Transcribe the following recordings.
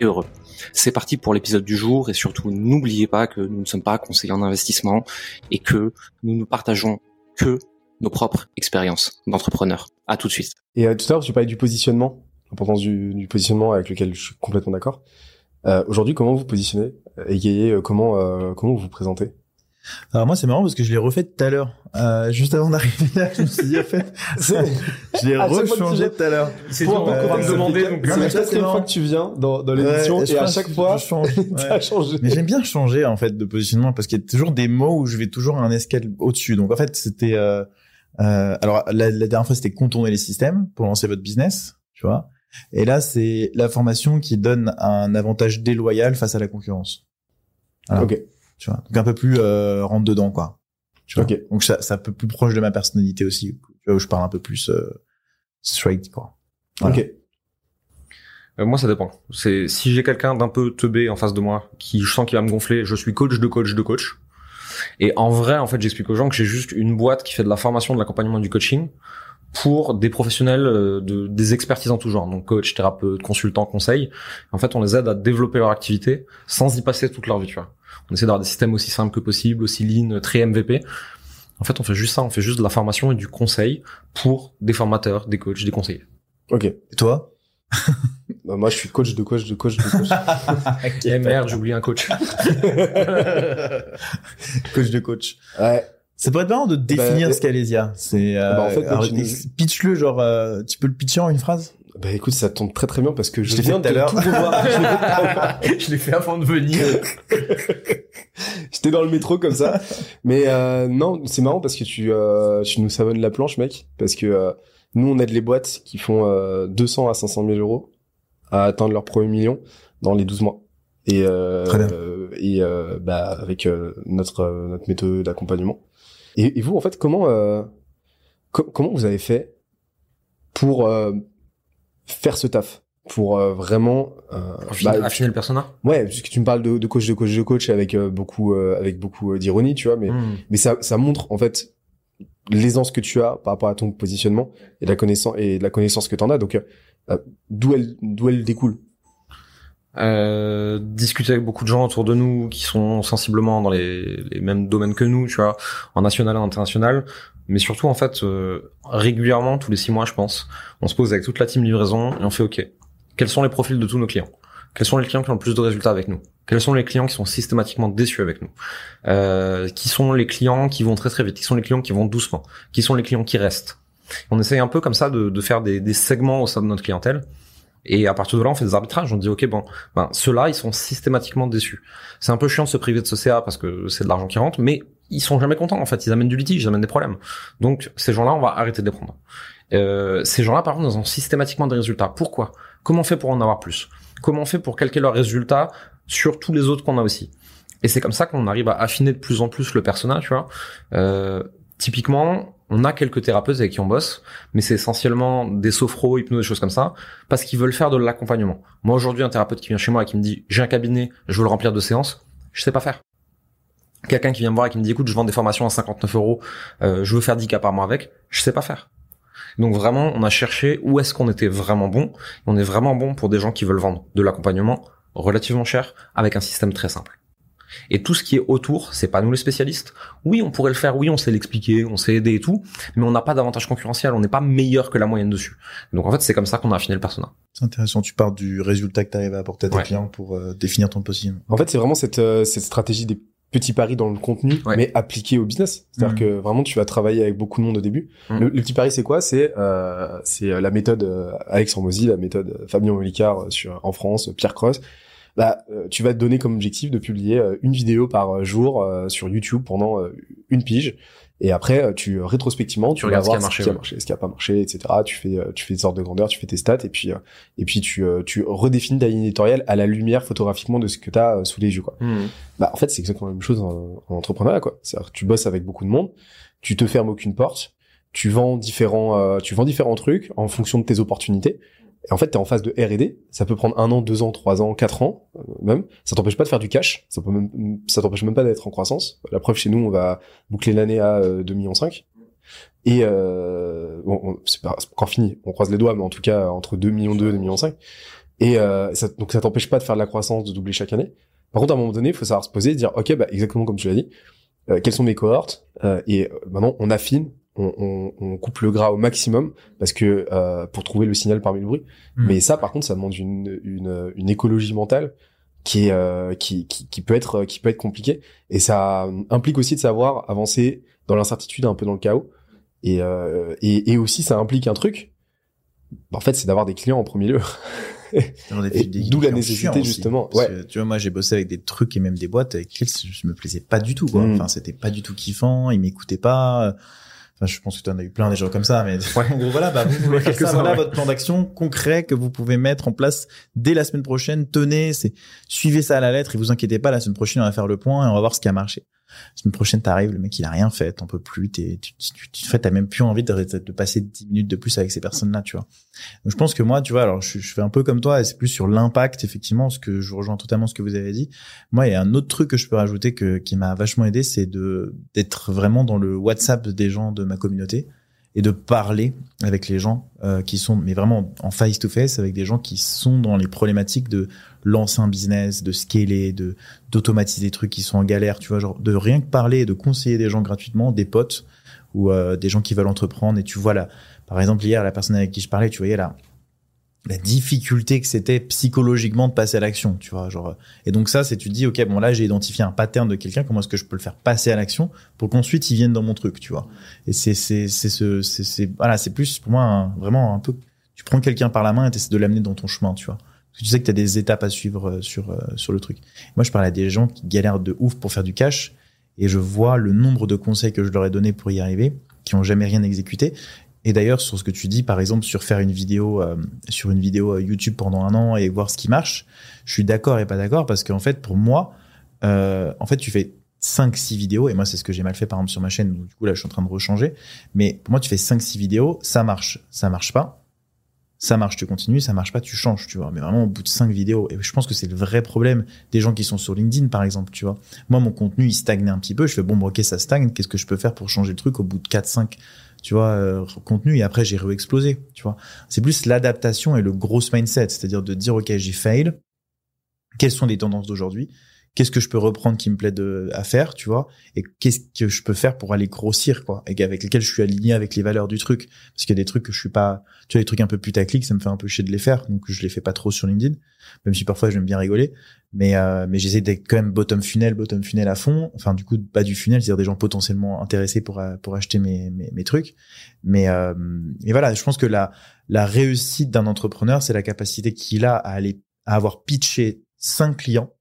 et heureux. C'est parti pour l'épisode du jour et surtout n'oubliez pas que nous ne sommes pas conseillers en investissement et que nous ne partageons que nos propres expériences d'entrepreneurs. À tout de suite. Et euh, tout à l'heure, tu parlais du positionnement, l'importance du, positionnement avec lequel je suis complètement d'accord. Euh, Aujourd'hui, comment vous positionnez? Et euh, comment euh, comment vous vous présentez? Alors moi c'est marrant parce que je l'ai refait tout à l'heure, euh, juste avant d'arriver là, je me suis dit en fait, je l'ai rechangé tout à l'heure. C'est pour, pour me demander. Donc c'est la quatrième fois que tu viens dans, dans l'émission ouais, et à chaque fois, je change. Ouais. changé. Mais j'aime bien changer en fait de positionnement parce qu'il y a toujours des mots où je vais toujours un escalier au-dessus. Donc en fait c'était, euh, euh, alors la, la dernière fois c'était contourner les systèmes pour lancer votre business, tu vois. Et là c'est la formation qui donne un avantage déloyal face à la concurrence. Voilà. Ok tu vois. Donc un peu plus euh, rentre dedans quoi. Tu vois. Okay. donc ça c'est un peu plus proche de ma personnalité aussi tu vois où je parle un peu plus euh, straight quoi. Voilà. ok. Euh, moi ça dépend. C'est si j'ai quelqu'un d'un peu teubé en face de moi qui je sens qu'il va me gonfler je suis coach de coach de coach. Et en vrai en fait j'explique aux gens que j'ai juste une boîte qui fait de la formation de l'accompagnement du coaching pour des professionnels de des expertises en tout genre. Donc coach thérapeute consultant conseil. En fait on les aide à développer leur activité sans y passer toute leur vie tu vois on essaie d'avoir des systèmes aussi simples que possible, aussi lean, très MVP. En fait, on fait juste ça, on fait juste de la formation et du conseil pour des formateurs, des coachs, des conseillers. Ok. Et toi bah, Moi, je suis coach de coach de coach de coach. okay, eh merde, j'ai oublié un coach. coach de coach. Ouais. Ça pourrait être marrant de définir bah, ce qu'Alésia. C'est euh, bah, en fait, tu nous... pitch-le genre euh, tu peux le pitcher en une phrase? Bah écoute, ça tombe très très bien parce que je, je viens de tout revoir. je l'ai fait avant de venir. J'étais dans le métro comme ça. Mais euh, non, c'est marrant parce que tu, euh, tu nous savonnes la planche, mec. Parce que euh, nous, on aide les boîtes qui font euh, 200 à 500 000 euros à atteindre leur premier million dans les 12 mois. Et, euh, et euh, bah, avec notre, notre méthode d'accompagnement. Et, et, vous, en fait, comment, co comment vous avez fait pour faire ce taf pour euh, vraiment euh, affiner, bah, affiner le persona. Ouais puisque tu me parles de, de, coach de coach de coach avec euh, beaucoup euh, avec beaucoup d'ironie tu vois mais mm. mais ça ça montre en fait l'aisance que tu as par rapport à ton positionnement et la connaissance et la connaissance que tu en as. Donc d'où elle d'où elle découle euh, discuter avec beaucoup de gens autour de nous qui sont sensiblement dans les, les mêmes domaines que nous, tu vois, en national et en international, mais surtout en fait euh, régulièrement tous les six mois, je pense, on se pose avec toute la team livraison et on fait OK. Quels sont les profils de tous nos clients? Quels sont les clients qui ont le plus de résultats avec nous? Quels sont les clients qui sont systématiquement déçus avec nous? Euh, Qui sont les clients qui vont très très vite? Qui sont les clients qui vont doucement? Qui sont les clients qui restent? On essaye un peu comme ça de, de faire des, des segments au sein de notre clientèle et à partir de là, on fait des arbitrages. On dit, ok, bon, ben ceux-là, ils sont systématiquement déçus. C'est un peu chiant de se priver de ce CA parce que c'est de l'argent qui rentre, mais ils sont jamais contents. En fait, ils amènent du litige, ils amènent des problèmes. Donc ces gens-là, on va arrêter de les prendre. Euh, ces gens-là, par contre, ils ont systématiquement des résultats. Pourquoi? Comment on fait pour en avoir plus? Comment on fait pour calquer leurs résultats sur tous les autres qu'on a aussi? Et c'est comme ça qu'on arrive à affiner de plus en plus le personnage, tu vois. Euh, typiquement, on a quelques thérapeutes avec qui on bosse, mais c'est essentiellement des sophros, hypnose, des choses comme ça, parce qu'ils veulent faire de l'accompagnement. Moi aujourd'hui, un thérapeute qui vient chez moi et qui me dit j'ai un cabinet, je veux le remplir de séances, je sais pas faire. Quelqu'un qui vient me voir et qui me dit écoute, je vends des formations à 59 euros, euh, je veux faire 10 cas par mois avec, je sais pas faire. Donc vraiment, on a cherché où est-ce qu'on était vraiment bon. On est vraiment bon pour des gens qui veulent vendre de l'accompagnement relativement cher avec un système très simple. Et tout ce qui est autour, c'est pas nous les spécialistes. Oui, on pourrait le faire, oui, on sait l'expliquer, on sait aider et tout, mais on n'a pas d'avantage concurrentiel, on n'est pas meilleur que la moyenne dessus. Donc en fait, c'est comme ça qu'on a affiné le persona. C'est intéressant, tu pars du résultat que tu arrives à apporter à tes Ouais. clients pour euh, définir ton positionnement. en fait c'est vraiment cette euh, cette stratégie des petits paris dans le contenu Ouais. mais appliqué au business c'est-à-dire Mhm. que vraiment tu vas travailler avec beaucoup de monde au début Mhm. le, le petit pari c'est quoi? C'est euh, c'est euh, la méthode euh, Alex la méthode Fabien Olicard sur en France Pierre Cross bah, euh, tu vas te donner comme objectif de publier euh, une vidéo par euh, jour sur YouTube pendant une pige. Et après, tu rétrospectivement, tu, vas regardes ce qui voir a marché, ce qui a ouais. marché, ce qui a pas marché, etc. Tu fais, tu fais des ordres de grandeur, tu fais tes stats, et puis, et puis tu, tu redéfinis ta ligne éditoriale à la lumière photographiquement de ce que tu as sous les yeux, quoi. Mhm. Bah, en fait, c'est exactement la même chose en, en entrepreneuriat, quoi. C'est-à-dire tu bosses avec beaucoup de monde, tu te fermes aucune porte, tu vends différents, euh, tu vends différents trucs en fonction de tes opportunités. Et en fait, t'es en phase de R&D. Ça peut prendre un an, deux ans, trois ans, quatre ans, euh, même. Ça t'empêche pas de faire du cash. Ça peut même, ça t'empêche même pas d'être en croissance. La preuve, chez nous, on va boucler l'année à euh, 2 millions 5. Et euh, bon, on- c'est pas, encore fini. On croise les doigts, mais en tout cas entre 2 millions 2 et 2 millions 5. Et euh, ça, donc ça t'empêche pas de faire de la croissance, de doubler chaque année. Par contre, à un moment donné, il faut savoir se poser et dire, ok, bah exactement comme tu l'as dit, euh, quelles sont mes cohortes Euh, Et maintenant, on affine, on, on, on coupe le gras au maximum parce que euh, pour trouver le signal parmi le bruit. Mm. Mais ça, par contre, ça demande une, une, une écologie mentale qui est euh, qui, qui, qui peut être qui peut être compliquée. Et ça implique aussi de savoir avancer dans l'incertitude, un peu dans le chaos. Et, euh, et, et aussi, ça implique un truc. En fait, c'est d'avoir des clients en premier lieu. D'où la nécessité, justement. Parce Ouais. que, tu vois, moi, j'ai bossé avec des trucs et même des boîtes avec lesquelles je me plaisais pas du tout, quoi. Mm. Enfin, c'était pas du tout kiffant, ils m'écoutaient pas. Enfin, je pense que tu en as eu plein des gens comme ça, mais en gros, voilà, bah, vous voulez faire ça, Quelques-uns, voilà ouais. votre plan d'action concret que vous pouvez mettre en place dès la semaine prochaine. Tenez, c'est, suivez ça à la lettre et vous inquiétez pas, la semaine prochaine, on va faire le point et on va voir ce qui a marché. La semaine prochaine, t'arrives, le mec, il a rien fait, t'en peux plus, t'es, tu, tu, tu, t'as même plus envie de, passer 10 minutes de plus avec ces personnes-là, tu vois. Donc, je pense que moi, tu vois, alors je, fais un peu comme toi, c'est plus sur l'impact, effectivement, ce que je rejoins totalement ce que vous avez dit. Moi, il y a un autre truc que je peux rajouter que, qui m'a vachement aidé, c'est de d'être vraiment dans le WhatsApp des gens de ma communauté et de parler avec les gens euh, qui sont, mais vraiment en face to face avec des gens qui sont dans les problématiques de lancer un business, de scaler, de d'automatiser des trucs qui sont en galère, tu vois, genre de rien que parler et de conseiller des gens gratuitement, des potes ou euh, des gens qui veulent entreprendre et tu vois là, par exemple hier la personne avec qui je parlais, tu voyais là la difficulté que c'était psychologiquement de passer à l'action, tu vois, genre et donc ça c'est tu dis OK, bon là j'ai identifié un pattern de quelqu'un, comment est-ce que je peux le faire passer à l'action pour qu'ensuite il vienne dans mon truc, tu vois. Et c'est c'est c'est ce c'est c'est voilà, c'est plus pour moi vraiment un peu tu prends quelqu'un par la main et tu essaies de l'amener dans ton chemin, tu vois. Parce que tu sais que tu as des étapes à suivre euh, sur euh, sur le truc. Moi je parle à des gens qui galèrent de ouf pour faire du cash et je vois le nombre de conseils que je leur ai donné pour y arriver qui ont jamais rien exécuté. Et d'ailleurs, sur ce que tu dis, par exemple, sur faire une vidéo, euh, sur une vidéo euh, YouTube pendant un an et voir ce qui marche, je suis d'accord et pas d'accord parce qu'en fait, pour moi, euh, en fait, tu fais 5 6 vidéos et moi c'est ce que j'ai mal fait par exemple sur ma chaîne. Donc du coup là je suis en train de rechanger. Mais pour moi tu fais 5 6 vidéos ça marche. Ça marche pas ça marche tu continues ça marche pas tu changes tu vois. Mais vraiment au bout de 5 vidéos et je pense que c'est le vrai problème des gens qui sont sur LinkedIn par exemple tu vois. Moi mon contenu il stagnait un petit peu je fais bon bon, ok ça stagne qu'est-ce que je peux faire pour changer le truc au bout de 4 5 tu vois euh, contenu et après j'ai re-explosé tu vois. C'est plus l'adaptation et le gros mindset c'est-à-dire de dire ok j'ai fail quelles sont les tendances d'aujourd'hui qu'est-ce que je peux reprendre qui me plaît de, à faire, tu vois, et qu'est-ce que je peux faire pour aller grossir, quoi, et avec lesquels je suis aligné avec les valeurs du truc. Parce qu'il y a des trucs que je suis pas, tu vois, les trucs un peu putaclic, ça me fait un peu chier de les faire, donc je les fais pas trop sur LinkedIn, même si parfois j'aime bien rigoler. Mais, euh, mais j'essaie d'être quand même bottom funnel, bottom funnel à fond. Enfin, du coup, pas du funnel, c'est-à-dire des gens potentiellement intéressés pour, euh, pour acheter mes, mes, mes trucs. Mais, euh, mais voilà, je pense que la, la réussite d'un entrepreneur, c'est la capacité qu'il a à aller, à avoir pitché cinq clients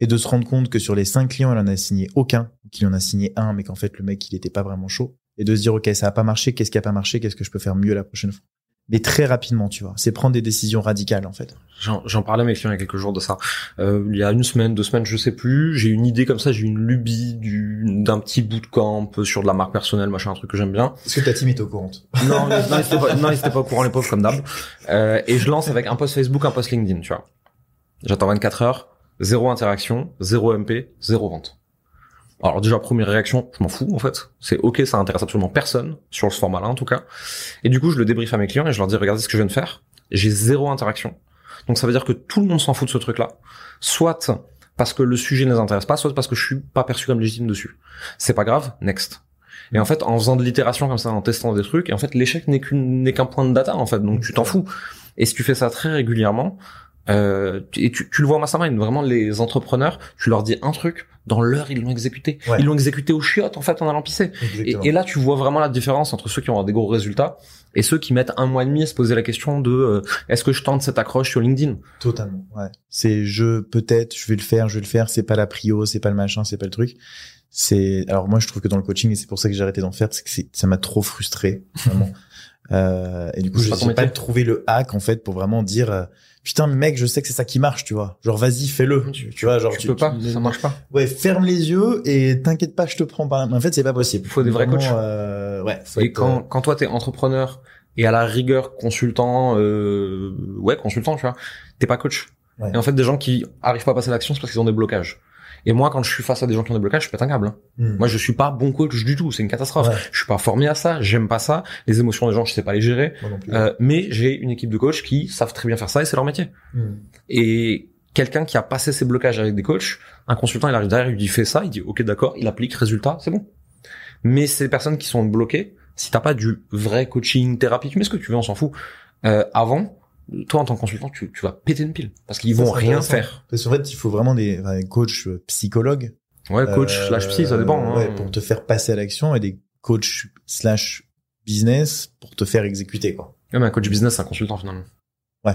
et de se rendre compte que sur les cinq clients, il en a signé aucun, qu'il en a signé un, mais qu'en fait, le mec, il était pas vraiment chaud. Et de se dire, OK, ça a pas marché, qu'est-ce qui a pas marché, qu'est-ce que je peux faire mieux la prochaine fois? Mais très rapidement, tu vois. C'est prendre des décisions radicales, en fait. J'en parlais à mes clients il y a quelques jours de ça. Euh, il y a une semaine, deux semaines, je sais plus. J'ai une idée comme ça, j'ai une lubie du- d'un petit bootcamp sur de la marque personnelle, machin, un truc que j'aime bien. Est-ce que ta team est au courant? Non, non, ils étaient pas, non, ils étaient pas au courant les pauvres comme d'hab. Euh, et je lance avec un post Facebook, un post LinkedIn, tu vois. J'attends 24 heures, zéro interaction, zéro MP, zéro vente. Alors déjà première réaction, je m'en fous en fait. C'est ok, ça intéresse absolument personne sur ce format-là en tout cas. Et du coup, je le débrief à mes clients et je leur dis regardez ce que je viens de faire. J'ai zéro interaction. Donc ça veut dire que tout le monde s'en fout de ce truc-là. Soit parce que le sujet ne les intéresse pas, soit parce que je suis pas perçu comme légitime dessus. C'est pas grave, next. Et en fait, en faisant de l'itération comme ça, en testant des trucs, et en fait, l'échec n'est qu'un point de data en fait, donc tu t'en fous. Et si tu fais ça très régulièrement, euh, et tu, tu le vois en mastermind, vraiment les entrepreneurs, tu leur dis un truc, dans l'heure ils l'ont exécuté. Ouais. Ils l'ont exécuté au chiottes en fait en allant pisser. Et, là tu vois vraiment la différence entre ceux qui ont des gros résultats et ceux qui mettent un mois et demi à se poser la question de euh, est-ce que je tente cette accroche sur LinkedIn? Totalement. Ouais. C'est je peut-être je vais le faire, je vais le faire. C'est pas la prio, c'est pas le machin, c'est pas le truc. C'est alors moi je trouve que dans le coaching et c'est pour ça que j'ai arrêté d'en faire, c'est que ça m'a trop frustré vraiment. euh, et du coup pas ton j'ai pas métier. trouvé le hack en fait pour vraiment dire euh, putain mec je sais que c'est ça qui marche tu vois genre vas-y fais-le tu, tu vois genre tu peux pas, ça marche pas. ouais ferme les yeux et t'inquiète pas je te prends par la en fait c'est pas possible Faut des vrais coachs. euh, ouais faut Et être, quand, euh, quand toi t'es entrepreneur et à la rigueur consultant, euh, ouais consultant, tu vois, t'es pas coach. Ouais. Et en fait, des gens qui arrivent pas à passer l'action, c'est parce qu'ils ont des blocages. Et moi, quand je suis face à des gens qui ont des blocages, je pète un câble. hein. hmm. Moi, je suis pas bon coach du tout. C'est une catastrophe. Ouais. Je suis pas formé à ça. J'aime pas ça. Les émotions des gens, je sais pas les gérer. Plus. Euh, mais j'ai une équipe de coachs qui savent très bien faire ça et c'est leur métier. Hmm. Et quelqu'un qui a passé ses blocages avec des coachs, un consultant, il arrive derrière, il lui dit fais ça, il dit ok d'accord, il applique, résultat, c'est bon. Mais ces personnes qui sont bloquées, si t'as pas du vrai coaching, thérapie, tu mets ce que tu veux, on s'en fout. Euh, avant, toi en tant que consultant, tu, tu vas péter une pile parce qu'ils vont rien faire. Parce qu'en fait, il faut vraiment des, enfin, des coachs euh, psychologues Ouais, coach Euh, slash psy, ça dépend. hein. Ouais, pour te faire passer à l'action et des coachs slash business pour te faire exécuter quoi. Ouais, mais un coach business, c'est un consultant finalement. Ouais.